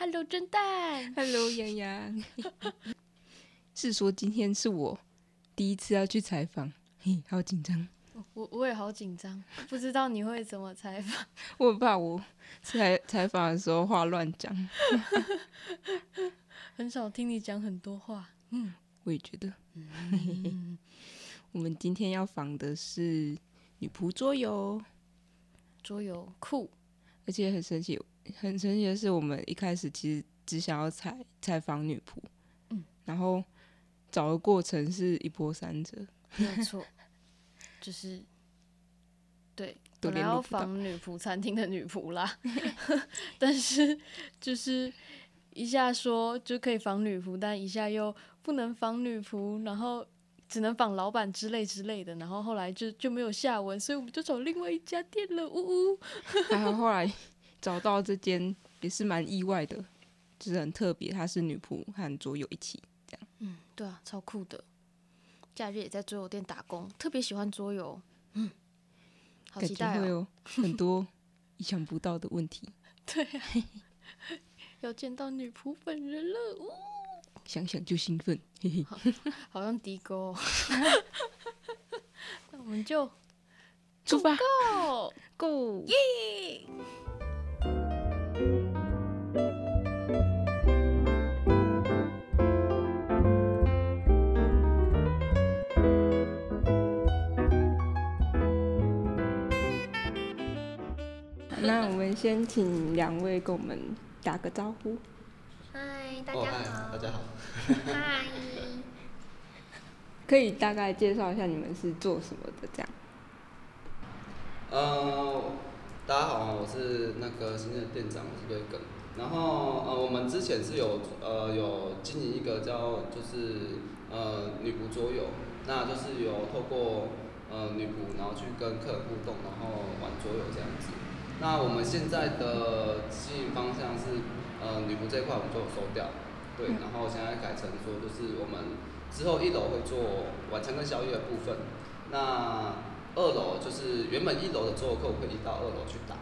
Hello，蒸蛋。Hello，洋洋。是说今天是我第一次要去采访，嘿，好紧张。我我也好紧张，不知道你会怎么采访。我很怕我采采访的时候话乱讲。很少听你讲很多话。嗯，我也觉得。嗯、我们今天要访的是女仆桌游。桌游酷，而且很神奇。很神奇的是，我们一开始其实只想要采采访女仆，嗯，然后找的过程是一波三折，没有错，就是对，本来要访女仆餐厅的女仆啦，但是就是一下说就可以访女仆，但一下又不能访女仆，然后只能仿老板之类之类的，然后后来就就没有下文，所以我们就找另外一家店了，呜呜，还好后来。找到这间也是蛮意外的，就是很特别，她是女仆和桌游一起这样。嗯，对啊，超酷的。假日也在桌游店打工，特别喜欢桌游。嗯，好期待哦。会有很多 意想不到的问题。对啊，要见到女仆本人了，呜！想想就兴奋，嘿嘿。好，像迪哥哦。那我们就出发，Go，Go，耶！我们先请两位跟我们打个招呼。嗨，大家好。Oh, 大家好。嗨。可以大概介绍一下你们是做什么的？这样。呃，大家好，我是那个新的店长，我是瑞根。然后呃，我们之前是有呃有经营一个叫就是呃女仆桌游，那就是有透过呃女仆，然后去跟客人互动，然后玩桌游这样子。那我们现在的经营方向是，呃，女仆这一块我们就有收掉，对，然后现在改成说就是我们之后一楼会做晚餐跟宵夜的部分，那二楼就是原本一楼的桌游客户可以到二楼去打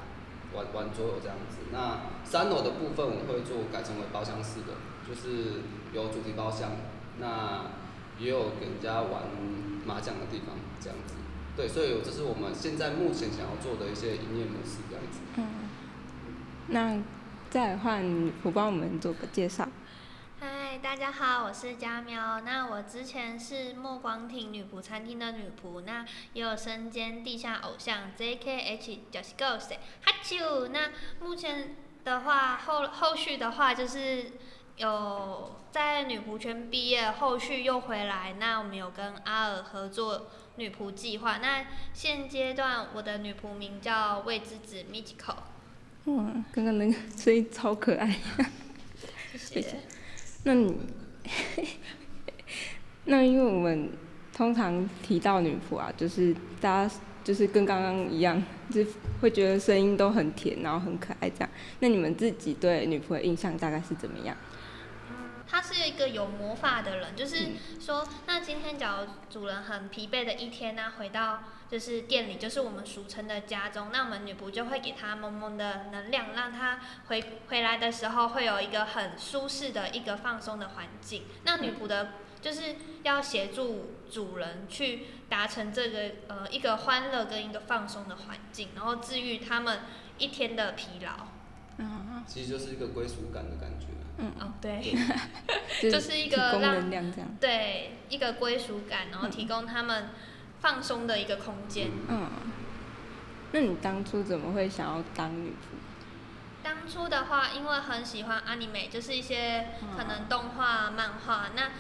玩玩桌游这样子，那三楼的部分我们会做改成为包厢式的，就是有主题包厢，那也有给人家玩麻将的地方这样子。对，所以这是我们现在目前想要做的一些营业模式，这样子。嗯，那再换我帮我们做个介绍。嗨，大家好，我是佳喵。那我之前是莫光庭女仆餐厅的女仆，那也有身兼地下偶像 JKH Just Girls 哈啾。那目前的话，后后续的话就是有在女仆圈毕业，后续又回来。那我们有跟阿尔合作。女仆计划。那现阶段我的女仆名叫未知子 Michiko。哇，刚刚那个声音超可爱。谢谢。那你，那因为我们通常提到女仆啊，就是大家就是跟刚刚一样，就是会觉得声音都很甜，然后很可爱这样。那你们自己对女仆的印象大概是怎么样？他是一个有魔法的人，就是说，那今天假如主人很疲惫的一天呢，回到就是店里，就是我们俗称的家中，那我们女仆就会给他萌萌的能量，让他回回来的时候会有一个很舒适的一个放松的环境。那女仆的就是要协助主人去达成这个呃一个欢乐跟一个放松的环境，然后治愈他们一天的疲劳。嗯，其实就是一个归属感的感觉。嗯哦对，就是一个让对一个归属感，然后提供他们放松的一个空间。嗯，那你当初怎么会想要当女仆？当初的话，因为很喜欢 anime，就是一些可能动画、漫画。那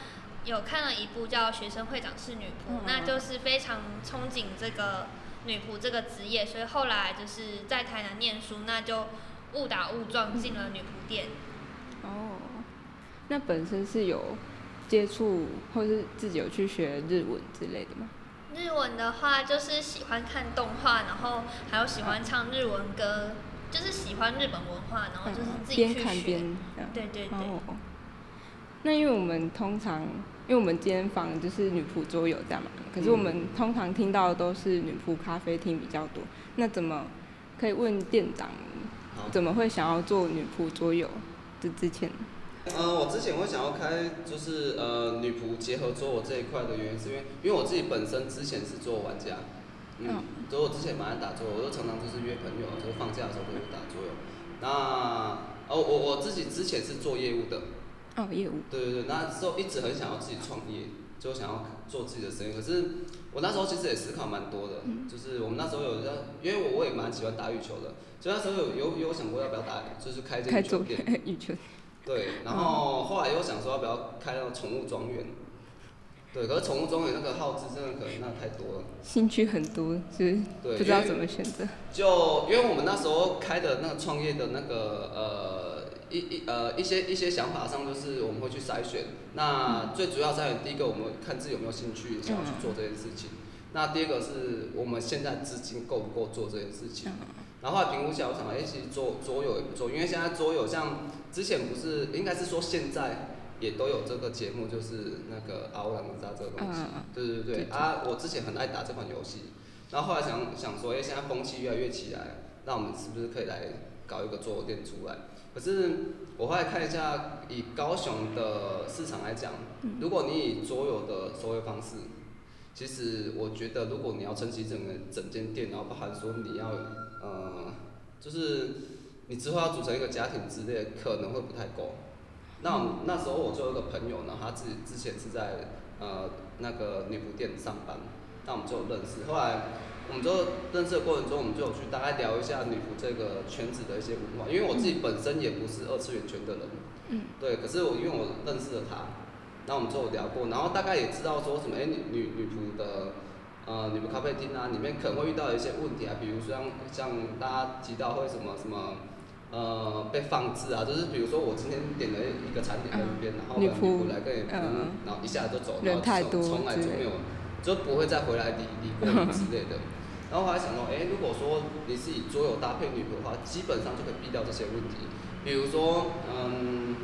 有看了一部叫《学生会长是女仆》，那就是非常憧憬这个女仆这个职业，所以后来就是在台南念书，那就误打误撞进了女仆店。哦，那本身是有接触，或是自己有去学日文之类的吗？日文的话，就是喜欢看动画，然后还有喜欢唱日文歌，嗯、就是喜欢日本文化，然后就是自己去学。边看边对对对。哦。那因为我们通常，因为我们今天访就是女仆桌游这样嘛，可是我们通常听到的都是女仆咖啡厅比较多。那怎么可以问店长，怎么会想要做女仆桌游？就之前。呃，我之前会想要开就是呃女仆结合做我这一块的原因，是因为因为我自己本身之前是做玩家，嗯，所以我之前蛮爱打桌游，我就常常就是约朋友，就是放假的时候就会打桌游。那哦，我我自己之前是做业务的。哦，业务。对对对，那时候一直很想要自己创业，就想要做自己的生意。可是我那时候其实也思考蛮多的，嗯、就是我们那时候有在，因为我我也蛮喜欢打羽球的，所以那时候有有有想过要不要打，就是开这个羽球店。羽球。对，然后后来又想说要不要开那种宠物庄园。对，可是宠物庄园那个耗资真的可能那太多了。兴趣很多，就是不知道怎么选择。就因为我们那时候开的那个创业的那个呃。一一呃一些一些想法上，就是我们会去筛选。那最主要筛选，第一个我们看自己有没有兴趣想要去做这件事情。那第二个是我们现在资金够不够做这件事情。然后评估下，我想，哎，其实做桌游也不错，因为现在桌游像之前不是，应该是说现在也都有这个节目，就是那个嗷呜狼人杀这个东西。对对对啊，我之前很爱打这款游戏，然后后来想想说，哎，现在风气越来越起来，那我们是不是可以来搞一个桌游店出来？可是我后来看一下，以高雄的市场来讲，如果你以桌游的收费方式，其实我觉得，如果你要撑起整个整间店，然后包含说你要，呃，就是你之后要组成一个家庭之类，可能会不太够。那那时候我就有一个朋友呢，他自己之前是在呃那个女仆店上班，那我们就有认识，后来。我们就认识的过程中，我们就有去大概聊一下女仆这个圈子的一些文化，因为我自己本身也不是二次元圈的人，嗯，对，可是我因为我认识了他，那我们就有聊过，然后大概也知道说什么，哎、欸，女女女仆的，呃，女仆咖啡厅啊，里面可能会遇到一些问题啊，比如说像像大家提到会什么什么，呃，被放置啊，就是比如说我今天点了一个产品在那边，然后女仆来跟你，嗯，然后一下就走，然后从来就没有。就不会再回来理理过你 之类的，然后后来想到，哎，如果说你是以桌游搭配女仆的话，基本上就可以避掉这些问题。比如说，嗯，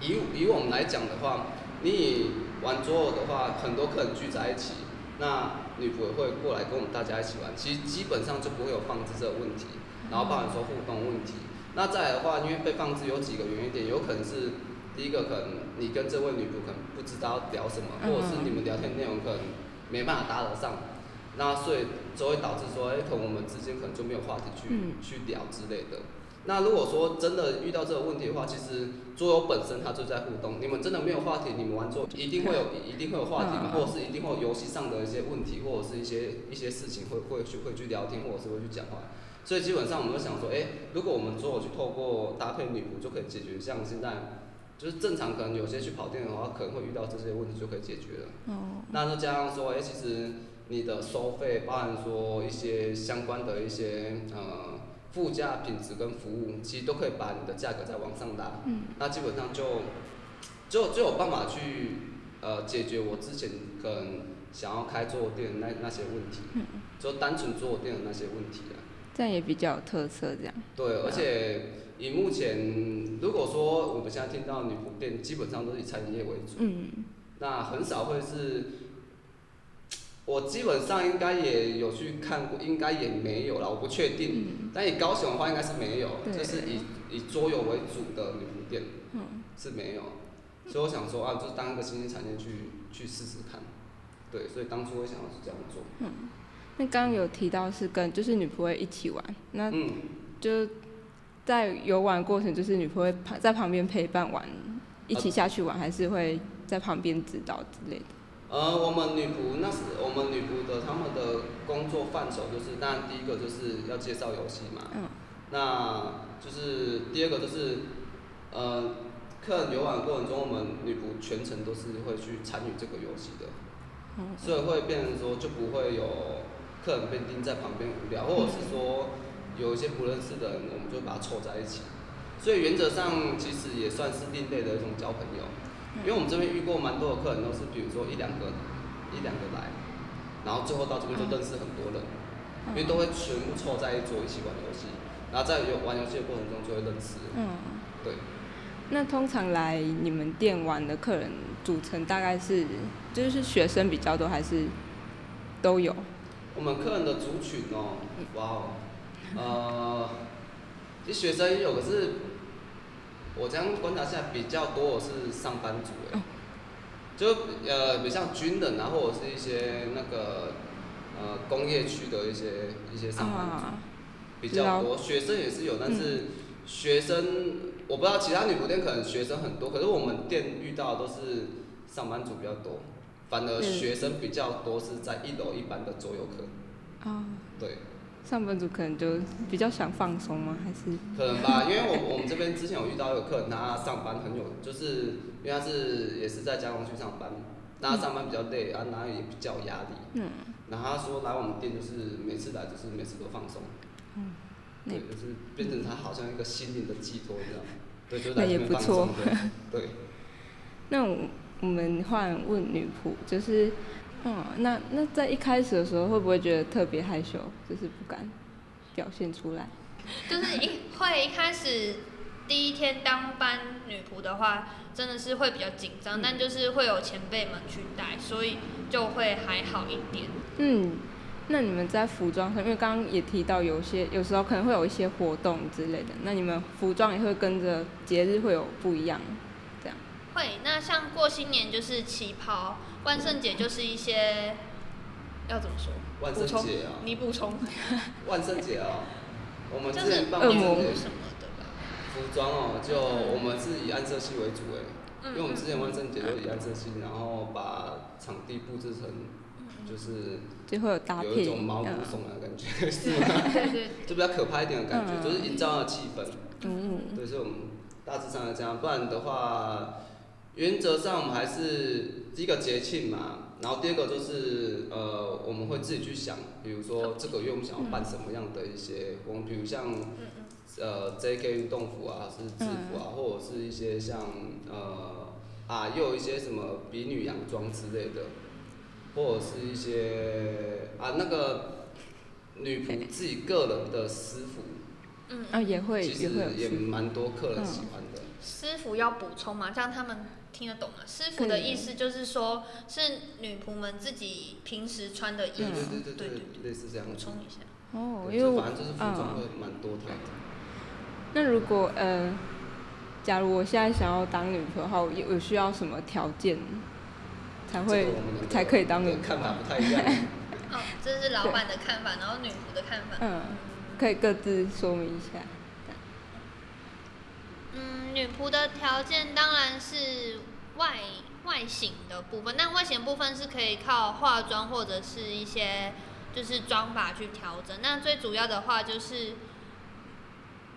以以我们来讲的话，你以玩桌游的话，很多客人聚在一起，那女仆也会过来跟我们大家一起玩，其实基本上就不会有放置这个问题，然后包含说互动问题。那再来的话，因为被放置有几个原因点，有可能是第一个可能你跟这位女仆可能不知道聊什么，或者是你们聊天内容可能。没办法搭得上，那所以就会导致说，哎，可能我们之间可能就没有话题去、嗯、去聊之类的。那如果说真的遇到这个问题的话，其实桌游本身它就在互动，你们真的没有话题，你们玩桌一定会有一定会有话题嘛，或者是一定会有游戏上的一些问题，或者是一些一些事情会会去会去聊天，或者是会去讲话。所以基本上我们就想说，哎，如果我们桌游去透过搭配女仆就可以解决，像现在。就是正常，可能有些去跑店的话，可能会遇到这些问题，就可以解决了。哦。那就加上说，哎、欸，其实你的收费，包含说一些相关的一些呃附加品质跟服务，其实都可以把你的价格再往上拉。嗯。那基本上就就就有办法去呃解决我之前可能想要开桌游店那那些问题。嗯。就单纯桌游店的那些问题啊。这样也比较有特色，这样。对，而且。以目前，如果说我们现在听到女仆店，基本上都是以餐饮业为主，嗯，那很少会是，我基本上应该也有去看过，应该也没有啦，我不确定。嗯、但以高雄的话，应该是没有，就是以以桌游为主的女仆店，嗯，是没有。所以我想说啊，就是当一个新兴产业去去试试看，对，所以当初我想要是这样做。嗯，那刚刚有提到是跟就是女仆会一起玩，那就。在游玩过程，就是女仆会旁在旁边陪伴玩，一起下去玩，还是会在旁边指导之类的。呃，我们女仆那是我们女仆的他们的工作范畴，就是当然第一个就是要介绍游戏嘛。嗯。那就是第二个就是，呃，客人游玩过程中，我们女仆全程都是会去参与这个游戏的。嗯。所以会变成说，就不会有客人被盯在旁边无聊，或者是说。有一些不认识的人，我们就把它凑在一起。所以原则上其实也算是另类的一种交朋友，因为我们这边遇过蛮多的客人，都是比如说一两个、一两个来，然后最后到这边就认识很多人，因为都会全部凑在一桌一起玩游戏，然后在有玩游戏的过程中就会认识。嗯，对。那通常来你们店玩的客人组成大概是，就是学生比较多还是都有？我们客人的族群哦，哇哦。呃，其实学生也有，可是我这样观察下来比较多的是上班族哎，就呃，比如像军人啊，或者是一些那个呃工业区的一些一些上班族比较多，学生也是有，但是学生我不知道其他女仆店可能学生很多，可是我们店遇到的都是上班族比较多，反而学生比较多是在一楼一班的桌游课。啊，对。上班族可能就比较想放松吗？还是可能吧，因为我我们这边之前有遇到一个客人，他上班很有，就是因为他是也是在加工区上班，那他上班比较累啊，然后也比较有压力。嗯。然后他说来我们店就是每次来就是每次都放松。嗯。对，就是变成他好像一个心灵的寄托一样。对，就来这边放松。对。那我我们换问女仆，就是。嗯，那那在一开始的时候会不会觉得特别害羞，就是不敢表现出来？就是一会一开始第一天当班女仆的话，真的是会比较紧张，嗯，但就是会有前辈们去带，所以就会还好一点。嗯，那你们在服装上，因为刚刚也提到有些有时候可能会有一些活动之类的，那你们服装也会跟着节日会有不一样，那像过新年就是旗袍。万圣节就是一些，要怎么说？万圣节啊！你补充。万圣节啊！我们之前办万圣节什么的吧？服装哦，就我们是以暗色系为主哎，因为我们之前万圣节都以暗色系，然后把场地布置成，就是就会有搭配，有一种毛骨悚然的感觉，是吗？对对。就比较可怕一点的感觉，就是营造了气氛。嗯嗯。对，所以我们大致上是这样，不然的话，原则上我们还是。第一个节庆嘛，然后第二个就是呃，我们会自己去想，比如说这个月我们想要办什么样的一些活动，比如像呃 JK 运动服啊，是制服啊，或者是一些像呃啊，又有一些什么比女洋装之类的，或者是一些啊那个女仆自己个人的私服，嗯啊也会，其实也蛮多客人喜欢的。私服要补充嘛，像他们。听得懂吗？师傅的意思就是说，是女仆们自己平时穿的衣服，对对对对对，类似这样。补充一下。哦，因为反正就是服装会蛮多的。那如果呃，假如我现在想要当女仆的话，我有需要什么条件才会才可以当女仆？看法不太一样。哦，这是老板的看法，然后女仆的看法。嗯，可以各自说明一下。嗯，女仆的条件当然是外外形的部分，但外形部分是可以靠化妆或者是一些就是妆法去调整。那最主要的话就是，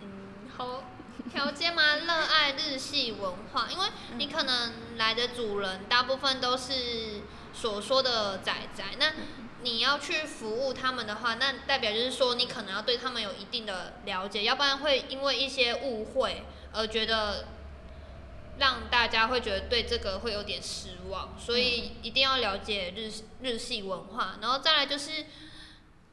嗯，好条件吗？热爱日系文化，因为你可能来的主人大部分都是所说的仔仔，那你要去服务他们的话，那代表就是说你可能要对他们有一定的了解，要不然会因为一些误会。而觉得让大家会觉得对这个会有点失望，所以一定要了解日日系文化，然后再来就是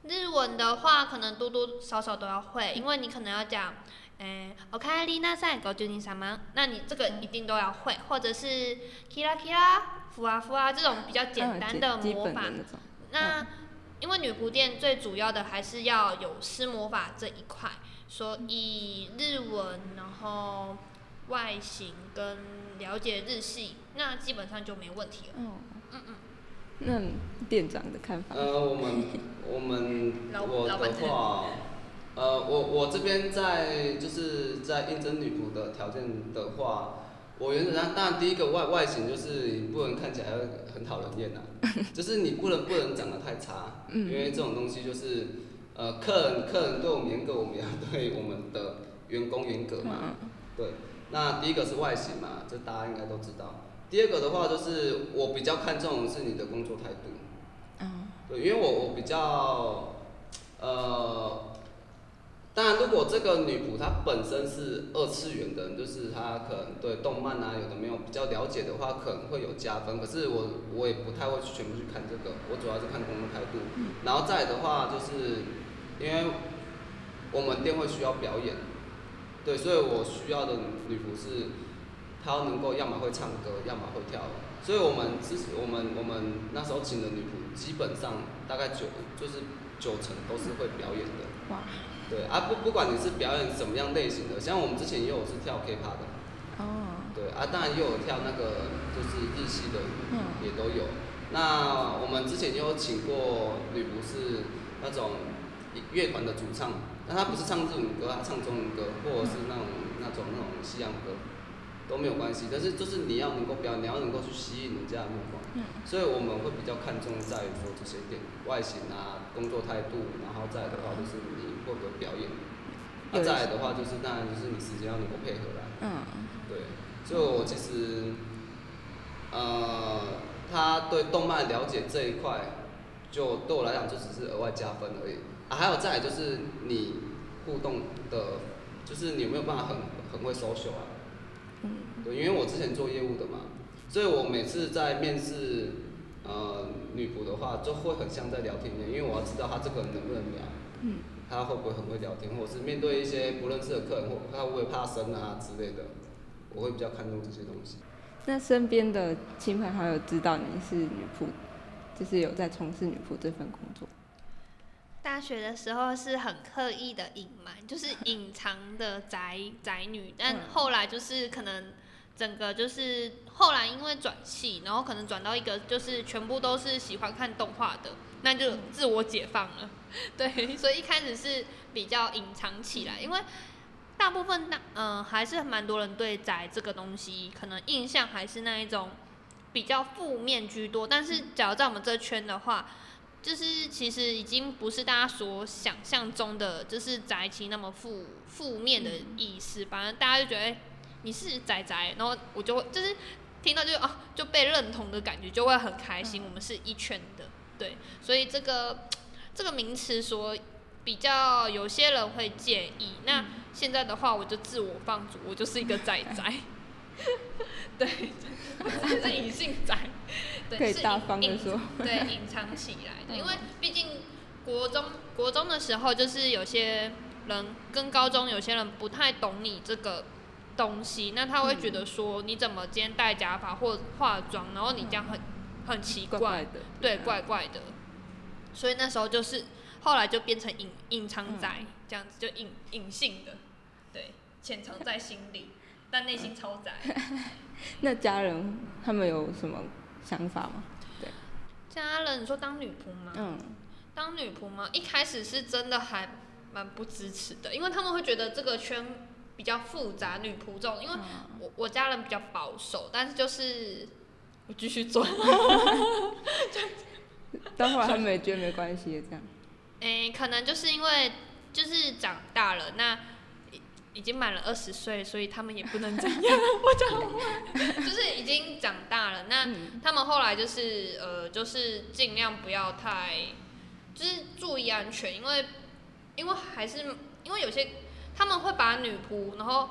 日文的话，可能多多少少都要会，因为你可能要讲，哎，おかえりなさい、ご主人様，那你这个一定都要会，或者是キラキラ、ふわふわ这种比较简单的魔法。那因为女仆店最主要的还是要有施魔法这一块。 所以日文，然后外形跟了解日系，那基本上就没问题了。嗯嗯嗯。那店长的看法？呃，我们 我们我的话，呃，我我这边在就是在应征女仆的条件的话，我原则上当然第一个外外形就是你不能看起来很讨人厌呐，就是你不能不能长得太差，因为这种东西就是。呃，客人客人对我们严格，我们也要对我们的员工严格嘛。对，那第一个是外形嘛，这大家应该都知道。第二个的话，就是我比较看重的是你的工作态度。嗯。对，因为我我比较，呃，当然，如果这个女仆她本身是二次元的人，就是她可能对动漫啊有的没有比较了解的话，可能会有加分。可是我我也不太会去全部去看这个，我主要是看工作态度。然后再的话就是。因为我们店会需要表演，对，所以我需要的女仆是，她能够要么会唱歌，要么会跳舞。所以我们之我们我们那时候请的女仆，基本上大概九就是九成都是会表演的。哇。对啊，不不管你是表演什么样类型的，像我们之前也有是跳 K-pop 的，哦。对啊，当然也有跳那个就是日系的，也都有。那我们之前也有请过女仆是那种乐团的主唱，但他不是唱日文歌，他唱中文歌，或者是那种那种那种西洋歌。都没有关系，但是就是你要能够表演，你要能够去吸引人家的目光。嗯。所以我们会比较看重在于说这些点，外形啊、工作态度，然后再来的话就是你会不会表演。那、啊、再来的话就是当然就是你时间要能够配合啦。嗯。对，所以我其实，呃，他对动漫了解这一块，就对我来讲就只是额外加分而已。啊，还有再来就是你互动的，就是你有没有办法很很会 social 啊？嗯对，因为我之前做业务的嘛，所以我每次在面试呃女仆的话，就会很像在聊天一样，因为我要知道她这个人能不能聊，嗯，她会不会很会聊天，或者是面对一些不认识的客人，或她会不会怕生啊之类的，我会比较看重这些东西。那身边的亲朋好友知道你是女仆，就是有在从事女仆这份工作？大学的时候是很刻意的隐瞒，就是隐藏的宅宅女，但后来就是可能。整个就是后来因为转系，然后可能转到一个就是全部都是喜欢看动画的，那就自我解放了。对，所以一开始是比较隐藏起来，因为大部分那嗯、呃、还是蛮多人对宅这个东西可能印象还是那一种比较负面居多。但是假如在我们这圈的话，就是其实已经不是大家所想象中的就是宅气那么负负面的意思，反正大家就觉得。你是宅宅，然后我就会就是听到就啊就被认同的感觉，就会很开心。我们是一圈的，对，所以这个这个名词说比较有些人会介意。那现在的话，我就自我放逐，我就是一个宅宅。对，是隐性宅，对，可以大方的说，对，隐藏起来的。因为毕竟国中国中的时候，就是有些人跟高中有些人不太懂你这个。东西，那他会觉得说，你怎么今天戴假发或化妆，然后你这样很很奇怪，怪怪的，对，怪怪的。所以那时候就是后来就变成隐隐藏在、嗯、这样子，就隐隐性的，对，潜藏在心里，但内心超宅。那家人他们有什么想法吗？对，家人你说当女仆吗？嗯，当女仆吗？一开始是真的还蛮不支持的，因为他们会觉得这个圈。比较复杂，女仆这种，因为我我家人比较保守，但是就是我继续做，等会儿他们也觉得没关系这样。哎、欸，可能就是因为就是长大了，那已经满了二十岁，所以他们也不能怎 样。我讲就是已经长大了，那他们后来就是呃，就是尽量不要太，就是注意安全，因为因为还是因为有些。他们会把女仆，然后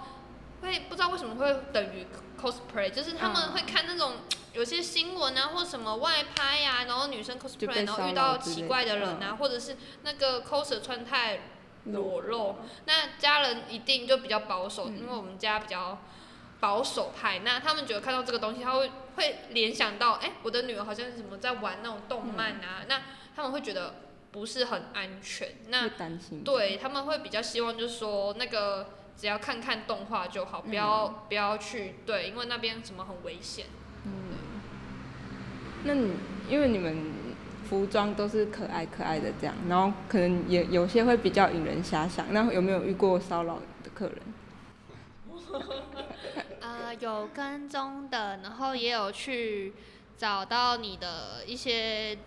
会不知道为什么会等于 cosplay，就是他们会看那种有些新闻啊，或什么外拍呀、啊，然后女生 cosplay，然后遇到奇怪的人啊，嗯、或者是那个 coser 穿太裸露，那家人一定就比较保守，嗯、因为我们家比较保守派，那他们觉得看到这个东西，他会会联想到，哎、欸，我的女儿好像是什么在玩那种动漫啊，嗯、那他们会觉得。不是很安全，那对他们会比较希望，就是说那个只要看看动画就好，不要、嗯、不要去对，因为那边什么很危险。嗯，那你因为你们服装都是可爱可爱的这样，然后可能也有些会比较引人遐想，那有没有遇过骚扰的客人？呃，有跟踪的，然后也有去找到你的一些。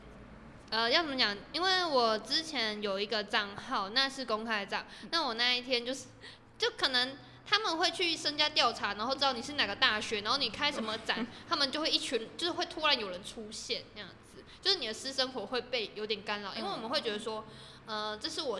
呃，要怎么讲？因为我之前有一个账号，那是公开账。那我那一天就是，就可能他们会去身家调查，然后知道你是哪个大学，然后你开什么展，他们就会一群，就是会突然有人出现那样，就是你的私生活会被有点干扰。因为我们会觉得说，呃，这是我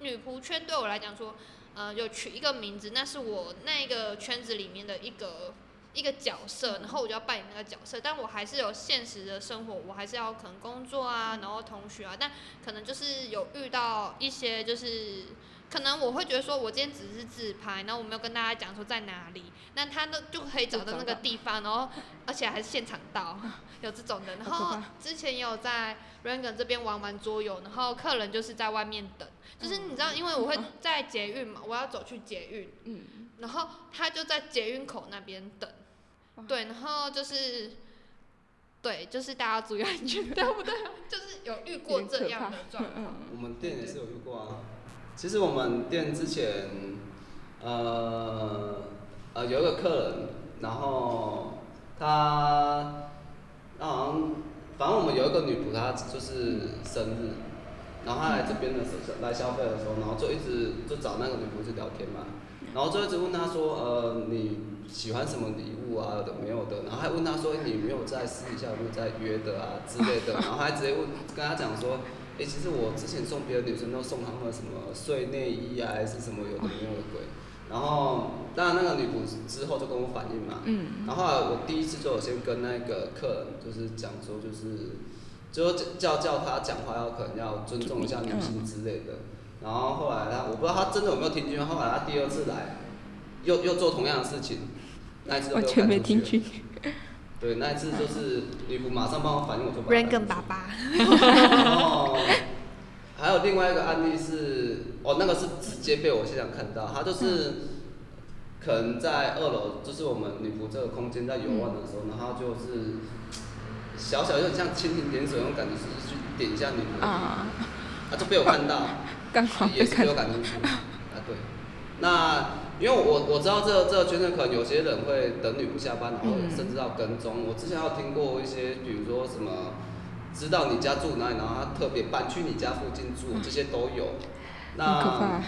女仆圈对我来讲说，呃，有取一个名字，那是我那个圈子里面的一个。一个角色，然后我就要扮演那个角色，但我还是有现实的生活，我还是要可能工作啊，然后同学啊，但可能就是有遇到一些就是可能我会觉得说，我今天只是自拍，然后我没有跟大家讲说在哪里，那他呢就可以找到那个地方，然后而且还是现场到，有这种的。然后之前也有在 Rangoon 这边玩玩桌游，然后客人就是在外面等，就是你知道，因为我会在捷运嘛，我要走去捷运，嗯，然后他就在捷运口那边等，对，然后就是。对，就是大家注意安全，对不对？就是有遇过这样的状况。我们店也是有遇过啊。其实我们店之前，呃，呃，有一个客人，然后他，他好像，反正我们有一个女仆，她就是生日，然后她来这边的时候，来消费的时候，然后就一直就找那个女仆去聊天嘛，然后就一直问她说，呃，你。喜欢什么礼物啊？的没有的，然后还问他说：“你没有在私底下有没有在约的啊之类的？”然后还直接问跟他讲说：“哎、欸，其实我之前送别的女生都送他们什么睡内衣啊，还是什么有的没有的鬼。”然后当然那个女仆之后就跟我反映嘛，嗯，然后后来我第一次就有先跟那个客人就是讲说，就是就叫叫他讲话要可能要尊重一下女性之类的。然后后来他我不知道他真的有没有听进，后来他第二次来，又又做同样的事情。那一次完全没听去。对，那一次就是女仆马上帮我反应，我就。Rangoon 爸爸。然后还有另外一个案例是，哦，那个是直接被我现场看到，他就是可能在二楼，就是我们女仆这个空间在游玩的时候，然后就是小小有点像蜻蜓点水那种感觉，就是去点一下女仆。啊。他就被我看到。刚好也是被我感兴趣。啊，对。那。因为我我知道这个、这个圈子可能有些人会等女不下班，然后甚至要跟踪。嗯、我之前有听过一些，比如说什么，知道你家住哪里，然后他特别搬去你家附近住，这些都有。那，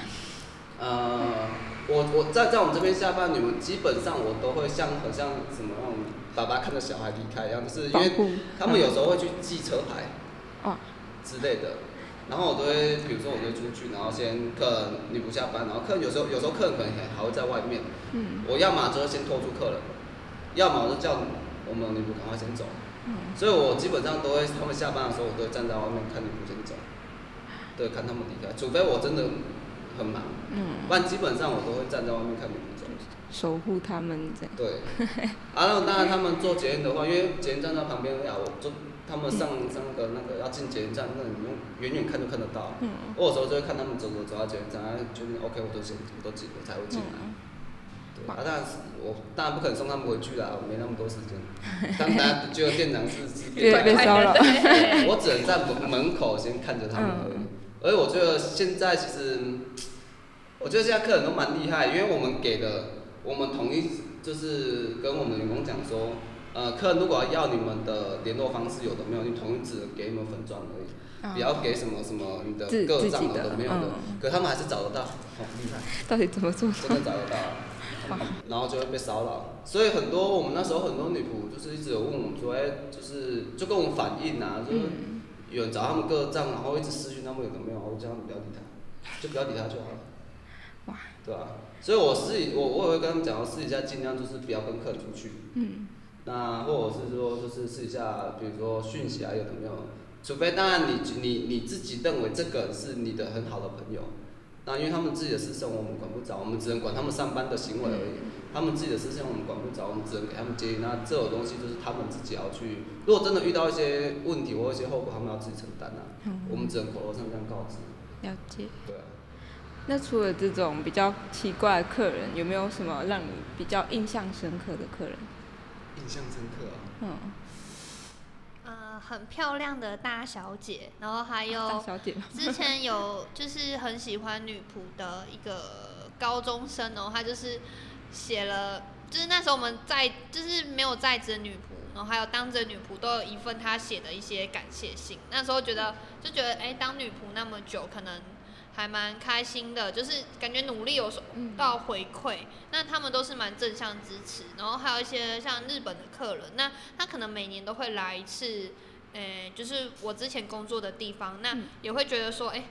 呃，我我在在我们这边下班，你们基本上我都会像很像什么那种爸爸看着小孩离开一样，就是因为他们有时候会去记车牌，之类的。然后我都会，比如说我就出去，然后先客人你不下班，然后客人有时候有时候客人可能还还会在外面，嗯，我要么就是先拖住客人，要么我就叫我们女仆赶快先走，嗯，所以我基本上都会他们下班的时候，我都会站在外面看女仆先走，对，看他们离开，除非我真的很忙，嗯，不然基本上我都会站在外面看女仆走，守护他们这样，对，啊，那当然他们做检验的话，因为检验站在旁边，呀，我就。他们上上个那个要进捷运站，那你用远远看就看得到。嗯。我有时候就会看他们走走走到捷运站，然后就 OK，我都先我都进，我才会进来。嗯、对啊，但是我当然不可能送他们回去啦，我没那么多时间。当大家觉得店长是是被骚扰，我只能在门门口先看着他们而已。嗯、而且我觉得现在其实，我觉得现在客人都蛮厉害，因为我们给的，我们统一就是跟我们员工讲说。呃，客人如果要要你们的联络方式，有的没有，你统一只能给你们粉钻而已，不要给什么什么你的个账有的没有的，可他们还是找得到，好厉害。到底怎么做？真的找得到，然后就会被骚扰。所以很多我们那时候很多女仆就是一直有问我们说，哎，就是就跟我们反映啊，就是有人找他们个账，然后一直私讯他们有的没有，我叫他们不要理他，就不要理他就好了。哇。对吧？所以我私底我我也会跟他们讲，我私底下尽量就是不要跟客人出去。嗯。那或者是说，就是试一下，比如说讯息啊，有没有？除非当然你你你自己认为这个是你的很好的朋友，那因为他们自己的私生活我们管不着，我们只能管他们上班的行为而已。他们自己的私生活我们管不着，我们只能给他们建议。那这种东西就是他们自己要去。如果真的遇到一些问题或一些后果，他们要自己承担啊。我们只能口头上这样告知。了解。对啊。那除了这种比较奇怪的客人，有没有什么让你比较印象深刻的客人？印象深刻啊！嗯，呃，很漂亮的大小姐，然后还有之前有 就是很喜欢女仆的一个高中生哦，他就是写了，就是那时候我们在就是没有在职的女仆，然后还有当着女仆都有一份他写的一些感谢信。那时候觉得就觉得哎、欸，当女仆那么久，可能。还蛮开心的，就是感觉努力有收到回馈，嗯、那他们都是蛮正向支持。然后还有一些像日本的客人，那他可能每年都会来一次，诶、欸，就是我之前工作的地方，那也会觉得说，哎、欸，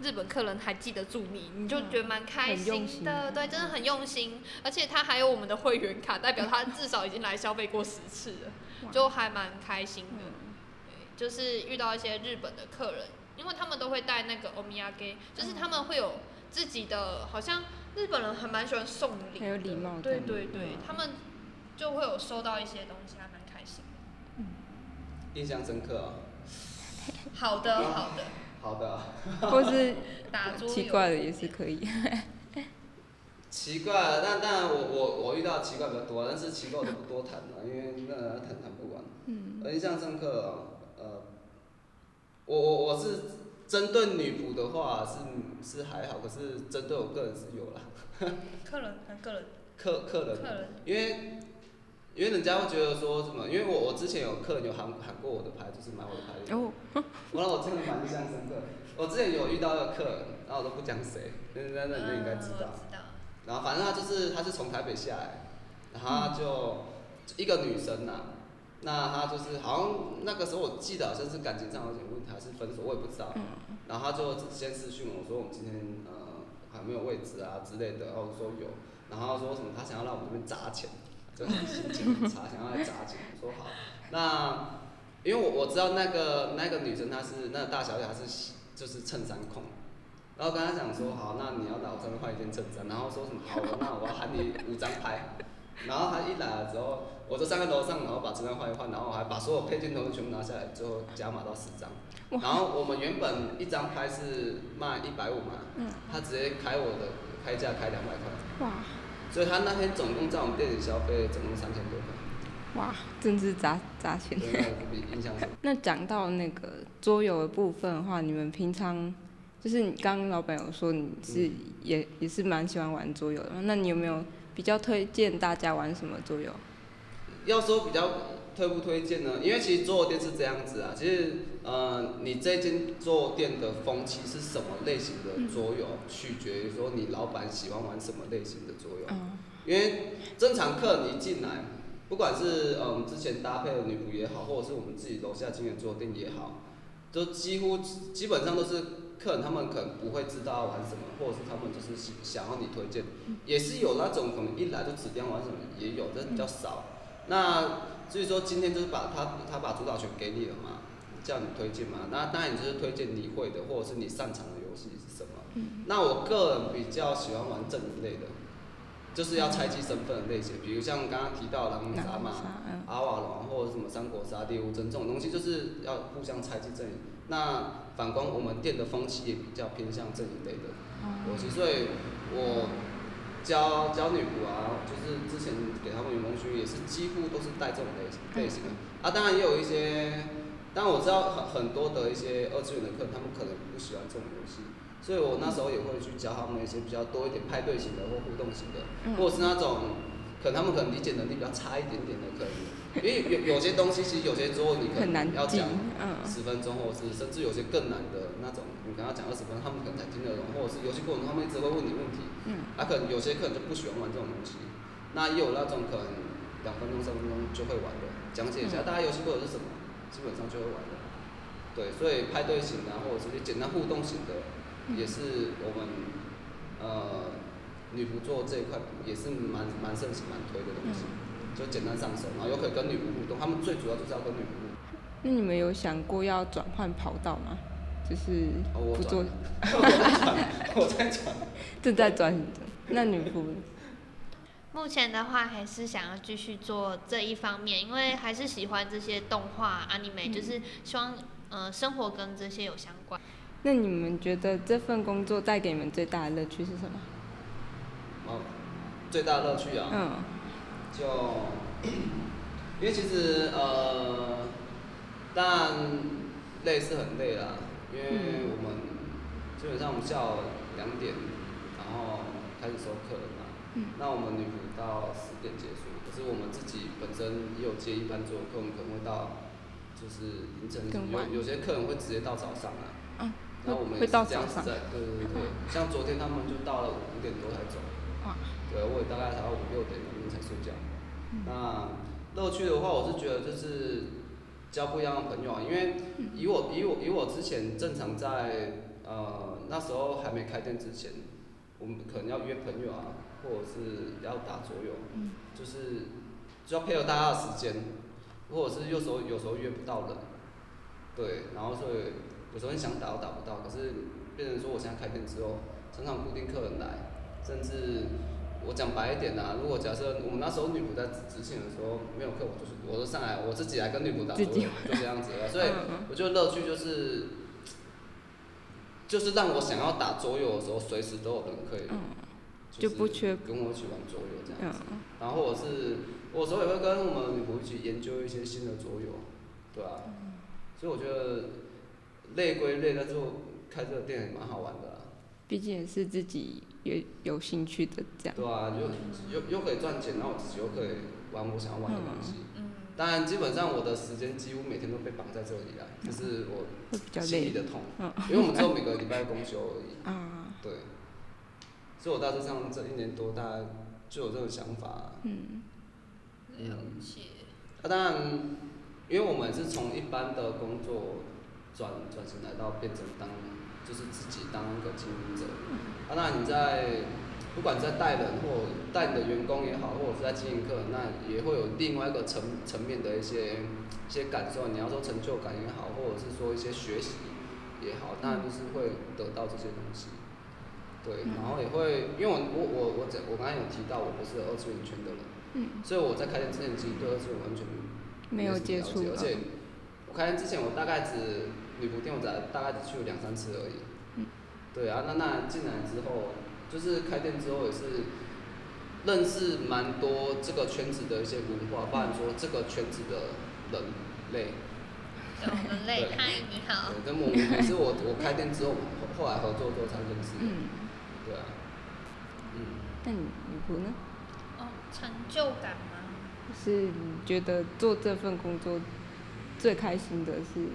日本客人还记得住你，你就觉得蛮开心的，对，真的很用心。而且他还有我们的会员卡，代表他至少已经来消费过十次了，就还蛮开心的。对，就是遇到一些日本的客人。因为他们都会带那个欧米亚给，就是他们会有自己的，好像日本人还蛮喜欢送礼，很有礼貌的。对对对，他们就会有收到一些东西，还蛮开心。嗯，印象深刻啊。好的，好的。好的。或是打桌奇怪的也是可以。奇怪但，但当然我我我遇到奇怪比较多，但是奇怪我都不多谈了，因为那个谈谈不完。嗯。印象深刻啊，呃，我我我是针对女仆的话是是还好，可是针对我个人是有啦。客人还个人。客客人。客人。因为因为人家会觉得说什么？因为我我之前有客人有喊喊过我的牌，就是买我的牌。哦。我让我真的蛮印象深刻。我之前有遇到一个客人，然后我都不讲谁，那那那你就应该知道。知道。然后反正他就是，他是从台北下来，然后他就一个女生呐、啊，那他就是好像那个时候我记得好像是感情上有点问题还是分手，我也不知道。然后他就先私讯我说我们今天呃还没有位置啊之类的，然后我说有，然后说什么他想要让我们这边砸钱，就是心情很差，想要来砸钱。我说好，那因为我我知道那个那个女生她是那个大小姐，她是就是衬衫控。然后跟他讲说好，那你要来我这边换一件衬衫，然后说什么好，那我要喊你五张牌。然后他一来了之后，我就上个楼上，然后把衬衫换一换，然后我还把所有配件都全部拿下来，最后加码到十张。然后我们原本一张拍是卖一百五嘛，嗯他直接开我的开价开两百块。哇！所以他那天总共在我们店里消费总共三千多块。哇，真是砸砸钱。那讲到那个桌游的部分的话，你们平常？就是你刚刚老板有说你是也、嗯、也是蛮喜欢玩桌游的，那你有没有比较推荐大家玩什么桌游？要说比较推不推荐呢？因为其实桌游店是这样子啊，其实呃你这间桌游店的风气是什么类型的桌游，嗯、取决于说你老板喜欢玩什么类型的桌游。嗯、因为正常客人一进来，不管是嗯之前搭配的女仆也好，或者是我们自己楼下经营桌游店也好，都几乎基本上都是。客人他们可能不会知道要玩什么，或者是他们就是想要你推荐，也是有那种可能一来就指定玩什么，也有，但比较少。那所以说今天就是把他他把主导权给你了嘛，叫你推荐嘛，那当然你就是推荐你会的，或者是你擅长的游戏是什么。那我个人比较喜欢玩阵营类的，就是要猜忌身份的类型，比如像刚刚提到狼人杀嘛、阿瓦隆或者什么三国杀、猎物争这种东西，就是要互相猜忌阵营。那反观我们店的风气也比较偏向阵营类的所以我教教女仆啊，就是之前给他们员工区也是几乎都是带这种类型类型的啊。当然也有一些，当然我知道很很多的一些二次元的客人，他们可能不喜欢这种游戏，所以我那时候也会去教他们一些比较多一点派对型的或互动型的，或者是那种。可能他们可能理解能力比较差一点点的客人，因为有有些东西其实有些桌你可能要讲十分钟，或者是甚至有些更难的那种，你跟他讲二十分钟，他们可能才听得懂，或者是游戏过程中他们一直会问你问题，啊，可能有些客人就不喜欢玩这种东西，那也有那种可能两分钟三分钟就会玩的，讲解一下大家游戏过程是什么，基本上就会玩的，对，所以派对型的或者是简单互动型的，也是我们呃。女仆做这一块也是蛮蛮盛行、蛮推的东西，就简单上手，然后又可以跟女仆互动。他们最主要就是要跟女仆互动。那你们有想过要转换跑道吗？就是不做。我在转。正在转。那女仆？目前的话还是想要继续做这一方面，因为还是喜欢这些动画、anime，就是希望呃生活跟这些有相关。那你们觉得这份工作带给你们最大的乐趣是什么？哦，最大乐趣啊，嗯、就因为其实呃，当然累是很累啦，因为我们基本上我们下午两点，然后开始收客人嘛，嗯、那我们女仆到十点结束，可是我们自己本身也有接一班桌客我们，可能会到就是凌晨，有有些客人会直接到早上啊，嗯、那我们也是这样子在，对对对，嗯、像昨天他们就到了五点多才走。对，我也大概才要五六点钟才睡觉。嗯、那乐趣的话，我是觉得就是交不一样的朋友啊，因为以我以我以我之前正常在呃那时候还没开店之前，我们可能要约朋友啊，或者是要打桌游，嗯、就是就要配合大家的时间，或者是有时候有时候约不到人，对，然后所以有时候很想打都打不到，可是变成说我现在开店之后。常常固定客人来，甚至我讲白一点啊，如果假设我们那时候女仆在执勤的时候没有课，我就是我就上来我自己来跟女仆打就这样子了。所以我觉得乐趣就是，就是让我想要打桌游的时候，随时都有人可以，就不缺跟我一起玩桌游这样子。然后我是，我有时候也会跟我们女仆一起研究一些新的桌游，对啊。所以我觉得累归累，但是开这个店也蛮好玩的啦。毕竟也是自己也有兴趣的这样。对啊，又又又可以赚钱，然后我自己又可以玩我想要玩的东西。嗯。当然，基本上我的时间几乎每天都被绑在这里了，这、嗯、是我心里的痛。嗯。因为我们只有每个礼拜公休而已。啊。对。所以我大致上这一年多，大概就有这种想法。嗯。了解。啊，当然。因为我们是从一般的工作转转型来到变成当，就是自己当一个经营者。啊，那你在不管在带人或带你的员工也好，或者是在经营客人，那也会有另外一个层层面的一些一些感受。你要说成就感也好，或者是说一些学习也好，当然就是会得到这些东西。对，然后也会，因为我我我我我刚才有提到，我不是二次元圈的人，嗯，所以我在开店之前其实对二次元完全。没有接触，而且我开店之前，我大概只女仆店，我才大概只去了两三次而已。嗯。对啊，那那进来之后，就是开店之后也是认识蛮多这个圈子的一些文化，包含说这个圈子的人类。人类，嗨，你好。对，跟我也是我我开店之后，后来合作之后才认识。嗯。对啊。嗯。那你女仆呢？哦，成就感吗。是你觉得做这份工作最开心的是？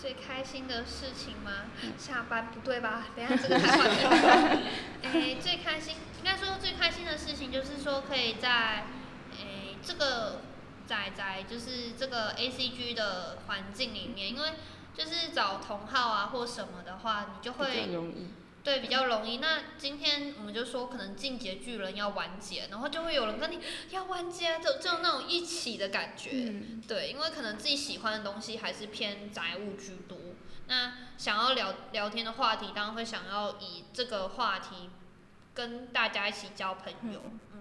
最开心的事情吗？下班不对吧？等下这个太快了。诶、欸，最开心应该说最开心的事情就是说可以在哎、欸、这个仔仔就是这个 ACG 的环境里面，因为就是找同号啊或什么的话，你就会。容易。对，比较容易。那今天我们就说，可能进阶巨人要完结，然后就会有人跟你要完结，就就那种一起的感觉。嗯、对，因为可能自己喜欢的东西还是偏宅物居多。那想要聊聊天的话题，当然会想要以这个话题跟大家一起交朋友。嗯。嗯，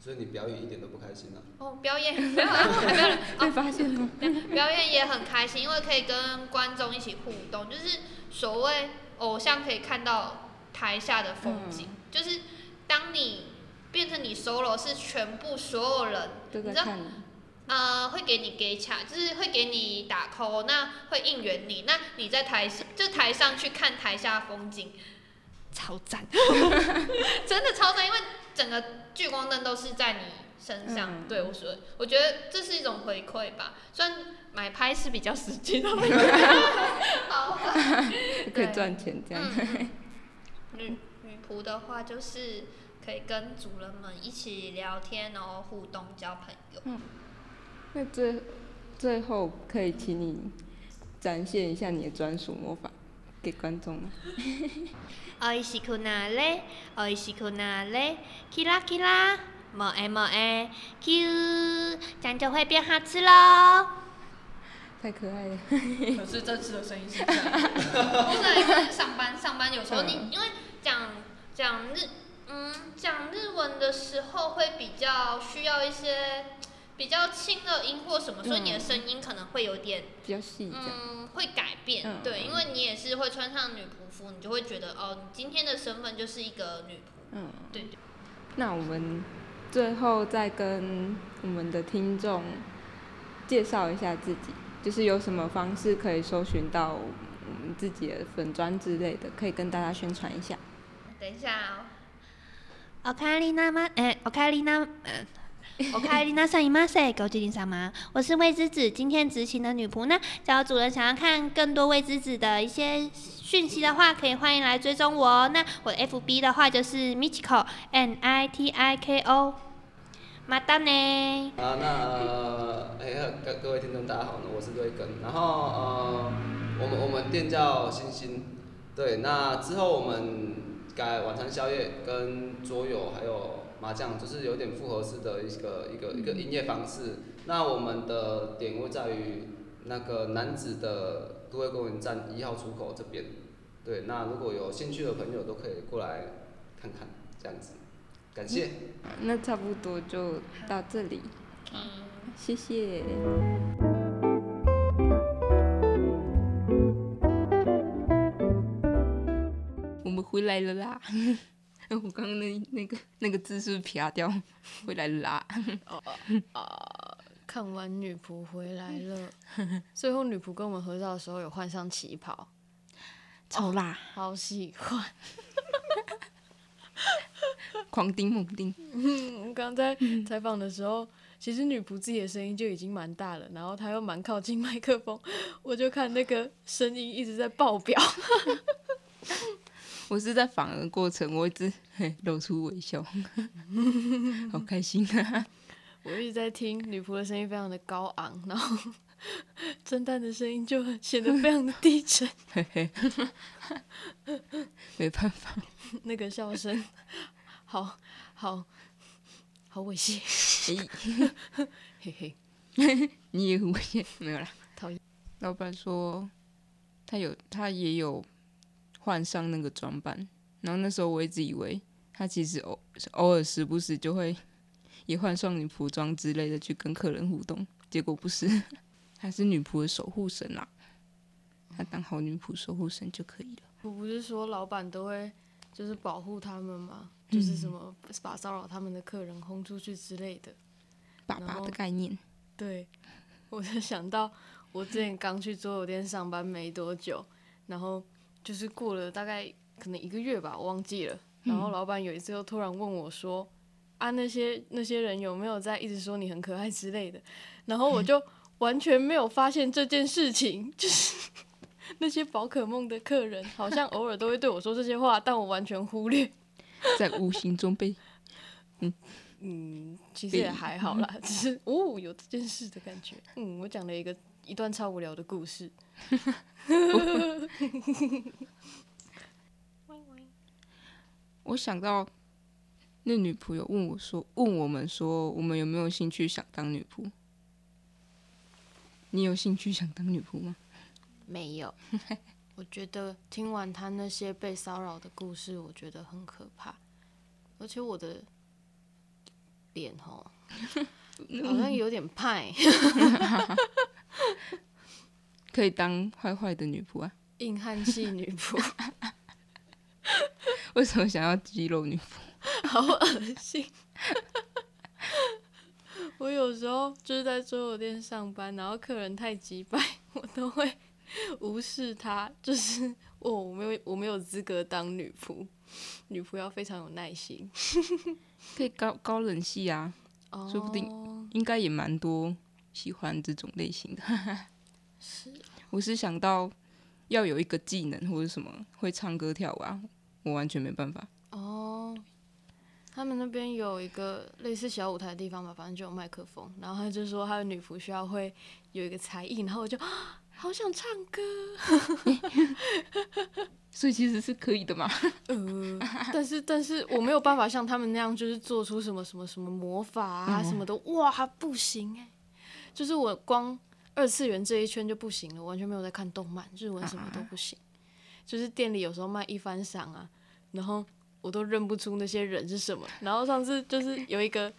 所以你表演一点都不开心啊？哦，表演 没有，还没有 被发现吗？表演也很开心，因为可以跟观众一起互动，就是所谓偶像可以看到。台下的风景，嗯、就是当你变成你 solo 是全部所有人，你知道，呃，会给你给卡，就是会给你打 call，那会应援你，那你在台上就台上去看台下风景，超赞，真的超赞，因为整个聚光灯都是在你身上，嗯、对我说，我觉得这是一种回馈吧，虽然买拍是比较实际的，好，可以赚钱这样。嗯女女仆的话，就是可以跟主人们一起聊天，然后互动交朋友。嗯，那最最后可以请你展现一下你的专属魔法给观众吗？おいしくなれ，おいしくなれ，キラキラ， もえもえ，Q，这样就会变好吃喽。太可爱了。可是真实的声音是这样。不是，因为上班上班有时候你因为。讲讲日，嗯，讲日文的时候会比较需要一些比较轻的音或什么，所以你的声音可能会有点比较细，嗯，会改变，嗯、对，因为你也是会穿上女仆服，你就会觉得哦，你今天的身份就是一个女仆，嗯，对对。那我们 最后再跟我们的听众介绍一下自己，就是有什么方式可以搜寻到我们自己的粉专之类的，可以跟大家宣传一下。等一下哦。おかえりなま，哎，おかえりな，呃，おかえりなさいませ，ご主人様，我是味之子，今天执勤的女仆呢。假如主人想要看更多味之子的一些讯息的话，可以欢迎来追踪我哦。那我的 FB 的话就是 Mitiko，M I T I K O。 马丹呢？啊，那呃，哎，各各位听众大家好呢，我是瑞根。然后呃，我们我们店叫星星，对，那之后我们。改晚餐、宵夜跟桌游还有麻将，就是有点复合式的一个一个一个营业方式。那我们的点位在于那个男子的都会公园站一号出口这边。对，那如果有兴趣的朋友都可以过来看看，这样子，感谢。那差不多就到这里，嗯，谢谢。我们回来了啦！我刚刚那那个那个字是不是撇掉？回来了啦！啊啊！看完女仆回来了，最后女仆跟我们合照的时候有换上旗袍，超辣，好喜欢，狂叮猛叮。嗯，刚在采访的时候，其实女仆自己的声音就已经蛮大了，然后她又蛮靠近麦克风，我就看那个声音一直在爆表。我是在访的过程，我一直露出微笑，好开心啊！我一直在听女仆的声音非常的高昂，然后 侦探的声音就显得非常的低沉，没办法，那个笑声，好好好猥亵，嘿。嘿，你也很猥亵，没有啦，讨厌。老板说他有，他也有。换上那个装扮，然后那时候我一直以为他其实偶偶尔时不时就会也换上女仆装之类的去跟客人互动，结果不是，他是女仆的守护神啦，他当好女仆守护神就可以了。我不是说老板都会就是保护他们吗？就是什么把骚扰他们的客人轰出去之类的，爸爸的概念。对，我就想到我之前刚去桌游店上班没多久，然后。就是过了大概可能一个月吧，我忘记了。然后老板有一次又突然问我说：“啊，那些那些人有没有在一直说你很可爱之类的？”然后我就完全没有发现这件事情，就是那些宝可梦的客人好像偶尔都会对我说这些话，但我完全忽略，在无形中被……嗯嗯，其实也还好啦，只是哦有这件事的感觉。嗯，我讲了一个一段超无聊的故事。我想到那女仆有问我说：“问我们说，我们有没有兴趣想当女仆？你有兴趣想当女仆吗？”没有。我觉得听完他那些被骚扰的故事，我觉得很可怕，而且我的脸哦，好像有点派。可以当坏坏的女仆啊，硬汉系女仆。为什么想要肌肉女仆？好恶心！我有时候就是在桌游店上班，然后客人太急败，我都会无视他。就是我，我没有，我没有资格当女仆。女仆要非常有耐心。可以高高冷系啊，oh. 说不定应该也蛮多喜欢这种类型的。是，我是想到要有一个技能或者什么会唱歌跳舞啊，我完全没办法。哦，他们那边有一个类似小舞台的地方吧，反正就有麦克风，然后他就说他的女仆需要会有一个才艺，然后我就好想唱歌，所以其实是可以的嘛。呃，但是但是我没有办法像他们那样，就是做出什么什么什么魔法啊什么的，嗯、哇，不行哎，就是我光。二次元这一圈就不行了，完全没有在看动漫，日文什么都不行。就是店里有时候卖一番赏啊，然后我都认不出那些人是什么。然后上次就是有一个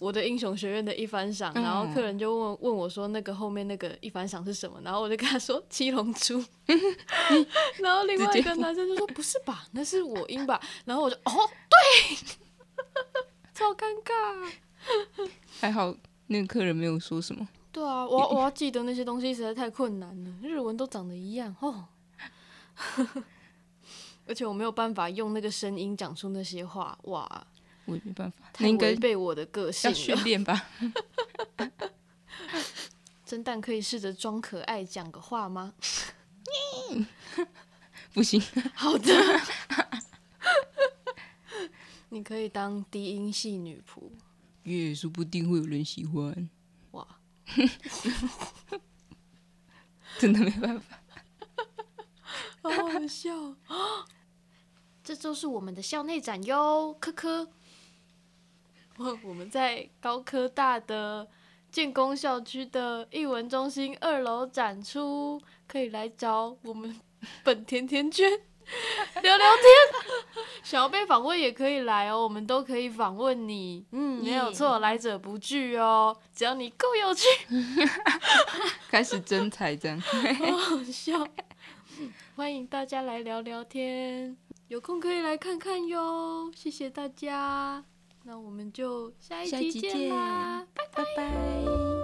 我的英雄学院的一番赏，然后客人就问问我说那个后面那个一番赏是什么，然后我就跟他说七龙珠。然后另外一个男生就说不是吧，那是我音吧。然后我就哦对，超尴尬。还好那个客人没有说什么。对啊，我我要记得那些东西实在太困难了，日文都长得一样哦，而且我没有办法用那个声音讲出那些话，哇，我也没办法，太违背我的个性训练吧。侦探可以试着装可爱讲个话吗？不行。好的。你可以当低音系女仆，也说不定会有人喜欢。哇真的没办法，好好笑哦！这就是我们的校内展哟，科科。我我们在高科大的建工校区的艺文中心二楼展出，可以来找我们本甜甜圈 聊聊天，想要被访问也可以来哦，我们都可以访问你。嗯，没有错，来者不拒哦，只要你够有趣。开始真才这样，好好笑。欢迎大家来聊聊天，有空可以来看看哟。谢谢大家，那我们就下一集见啦，拜拜。拜拜。